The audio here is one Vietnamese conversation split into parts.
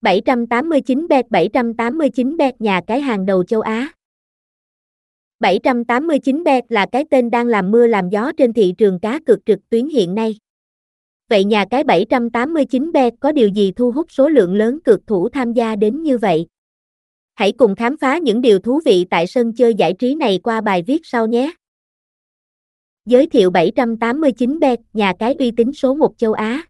789 bet 789 bet nhà cái hàng đầu châu Á. 789 bet là cái tên đang làm mưa làm gió trên thị trường cá cược trực tuyến hiện nay. Vậy nhà cái 789 bet có điều gì thu hút số lượng lớn cược thủ tham gia đến như vậy? Hãy cùng khám phá những điều thú vị tại sân chơi giải trí này qua bài viết sau nhé. Giới thiệu 789 bet, nhà cái uy tín số 1 châu Á.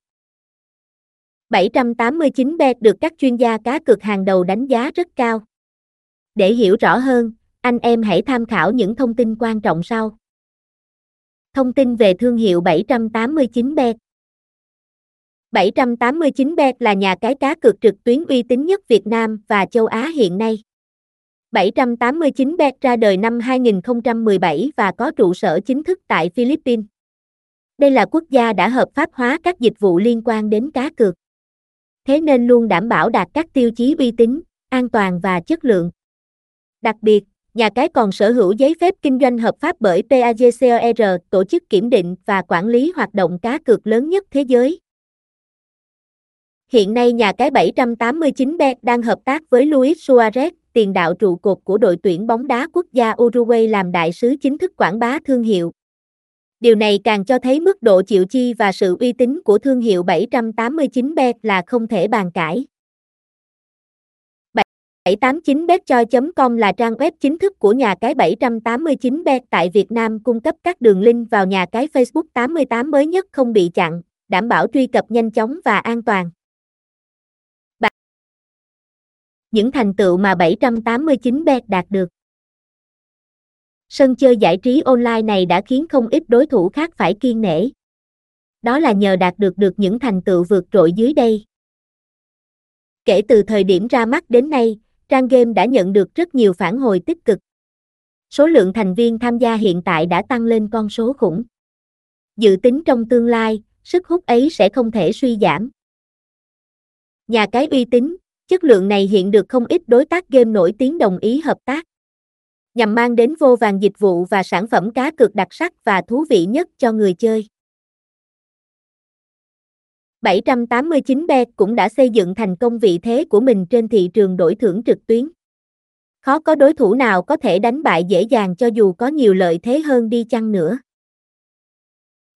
789 bet được các chuyên gia cá cược hàng đầu đánh giá rất cao. Để hiểu rõ hơn, anh em hãy tham khảo những thông tin quan trọng sau. Thông tin về thương hiệu 789 bet. 789 bet là nhà cái cá cược trực tuyến uy tín nhất Việt Nam và châu Á hiện nay. 789 bet ra đời năm 2017 và có trụ sở chính thức tại Philippines. Đây là quốc gia đã hợp pháp hóa các dịch vụ liên quan đến cá cược. Thế nên luôn đảm bảo đạt các tiêu chí uy tín, an toàn và chất lượng. Đặc biệt, nhà cái còn sở hữu giấy phép kinh doanh hợp pháp bởi PAGCOR, tổ chức kiểm định và quản lý hoạt động cá cược lớn nhất thế giới. Hiện nay nhà cái 789 bet đang hợp tác với Luis Suarez, tiền đạo trụ cột của đội tuyển bóng đá quốc gia Uruguay làm đại sứ chính thức quảng bá thương hiệu. Điều này càng cho thấy mức độ chịu chi và sự uy tín của thương hiệu 789 bet là không thể bàn cãi. 789betchoi.com là trang web chính thức của nhà cái 789 bet tại Việt Nam cung cấp các đường link vào nhà cái Facebook 88 mới nhất không bị chặn, đảm bảo truy cập nhanh chóng và an toàn. những thành tựu mà 789 bet đạt được. Sân chơi giải trí online này đã khiến không ít đối thủ khác phải kiên nể. Đó là nhờ đạt được được những thành tựu vượt trội dưới đây. Kể từ thời điểm ra mắt đến nay, trang game đã nhận được rất nhiều phản hồi tích cực. Số lượng thành viên tham gia hiện tại đã tăng lên con số khủng. Dự tính trong tương lai, sức hút ấy sẽ không thể suy giảm. Nhà cái uy tín, Chất lượng này hiện được không ít đối tác game nổi tiếng đồng ý hợp tác. Nhằm mang đến vô vàng dịch vụ và sản phẩm cá cược đặc sắc và thú vị nhất cho người chơi. 789bet cũng đã xây dựng thành công vị thế của mình trên thị trường đổi thưởng trực tuyến. Khó có đối thủ nào có thể đánh bại dễ dàng cho dù có nhiều lợi thế hơn đi chăng nữa.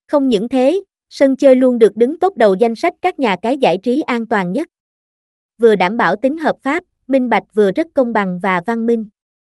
Không những thế, sân chơi luôn được đứng top đầu danh sách các nhà cái giải trí an toàn nhất vừa đảm bảo tính hợp pháp, minh bạch vừa rất công bằng và văn minh.